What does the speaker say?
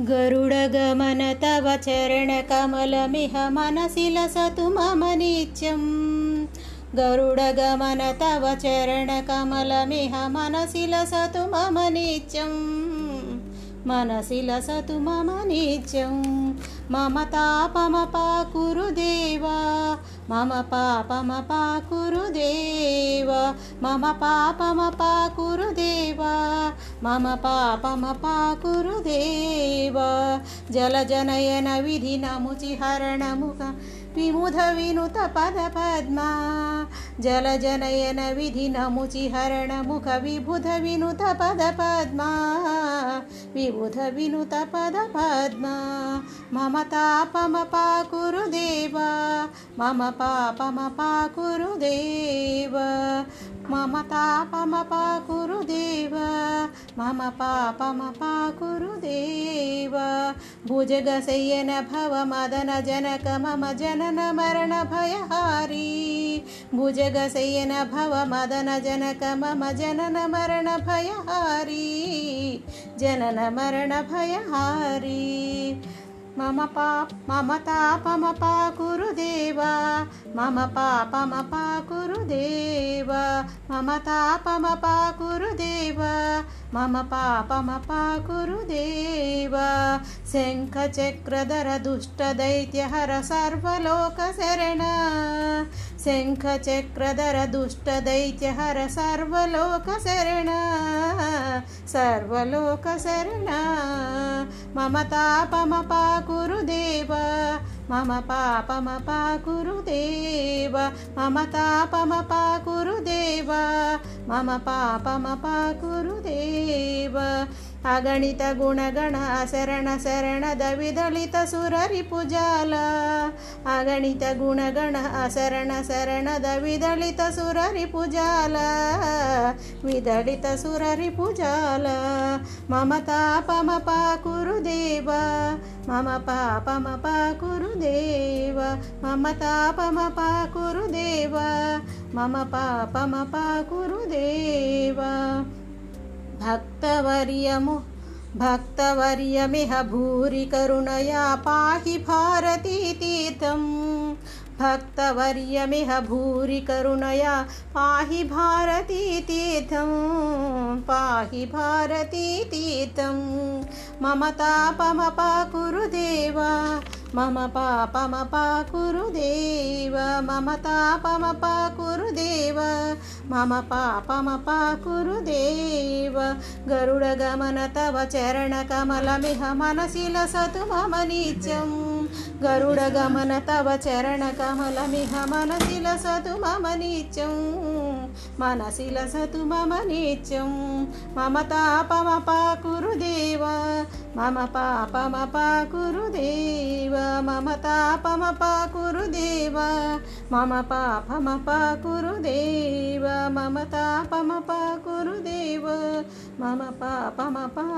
गरुडगमन तव चरणकमलमिह मनसि लसतु मम नित्यं। गरुडगमन तव चरणकमलमिह मनसि लसतु मम नित्यं। मनसि लसतु मम नित्यं। मम तापमपाकुरुदेव मम पापमपाकुरुदेव मम पापमपाकुरुदेव मम पापमपा कुरुदेव। हरण मुख विमुध विनुत पद पद्मा। जलजनयन मुख विबुध विनुत पद पद्मा। विबुध विनुत पदपद्मा मम तापमपा कुरुदेव। मम पापमपा कुरुदेव। मम तापमपा कुरुदेव। मम पापमपाकुरुदेव। भुजगशय्यन भव मदन जनक मम जनन मरण भयहारी भुजगशय्यन भव मदन जनक मम जनन मरण भयहारी जनन मरण भयहारी मम पा मम तापमपाकुरुदेव मम पापमपाकुरुदेव मम तापमपाकुरुदेव मम पापमपाकुरुदेव शङ्खचक्रधर दुष्टदैत्यहर सर्वलोकशरण शङ्खचक्रधर दुष्टदैत्यहर सर्वलोकशरण सर्वलोकशरण मम तापमपाकुरुदेव मम पापमपाकुरुदेव मम तापमपाकुरुदेव मम पापमपाकुरुदेव अगणित गुणगण शरण शरणद विदलित सुररिपुजाल अगणित गुणगण शरण शरणद विदलित सुररिपुजाल विदलित सुररिपुजाल मम तापमपाकुरुदेव मम पापमपाकुरुदेव मम तापमपाकुरुदेव मम पापमपाकुरुदेव भक्तवर्यमु। भक्तवर्यमिह भूरि करुणया पाहि भारतीतीर्थम् भक्तवर्यमिह भूरि करुणया पाहि भारतीतीर्थं पाहि भारतीतीर्थं मम तापमपाकुरुदेव मम पापमपाकुरुदेव मम तापमपाकुरुदेव मम पापमपाकुरुदेव गरुडगमन तव चरणकमलमिह मनसि लसतु मम नित्यं गरुडगमन तव चरणकमलमिह मनसि लसतु मम नित्यं मनसि लसतु मम नित्यं मम तापमपाकुरुदेव मम पापमपाकुरुदेव मम तापमपाकुरुदेव मम पापमपाकुरुदेव मम तापमपाकुरुदेव मम पापमपाकुरुदेव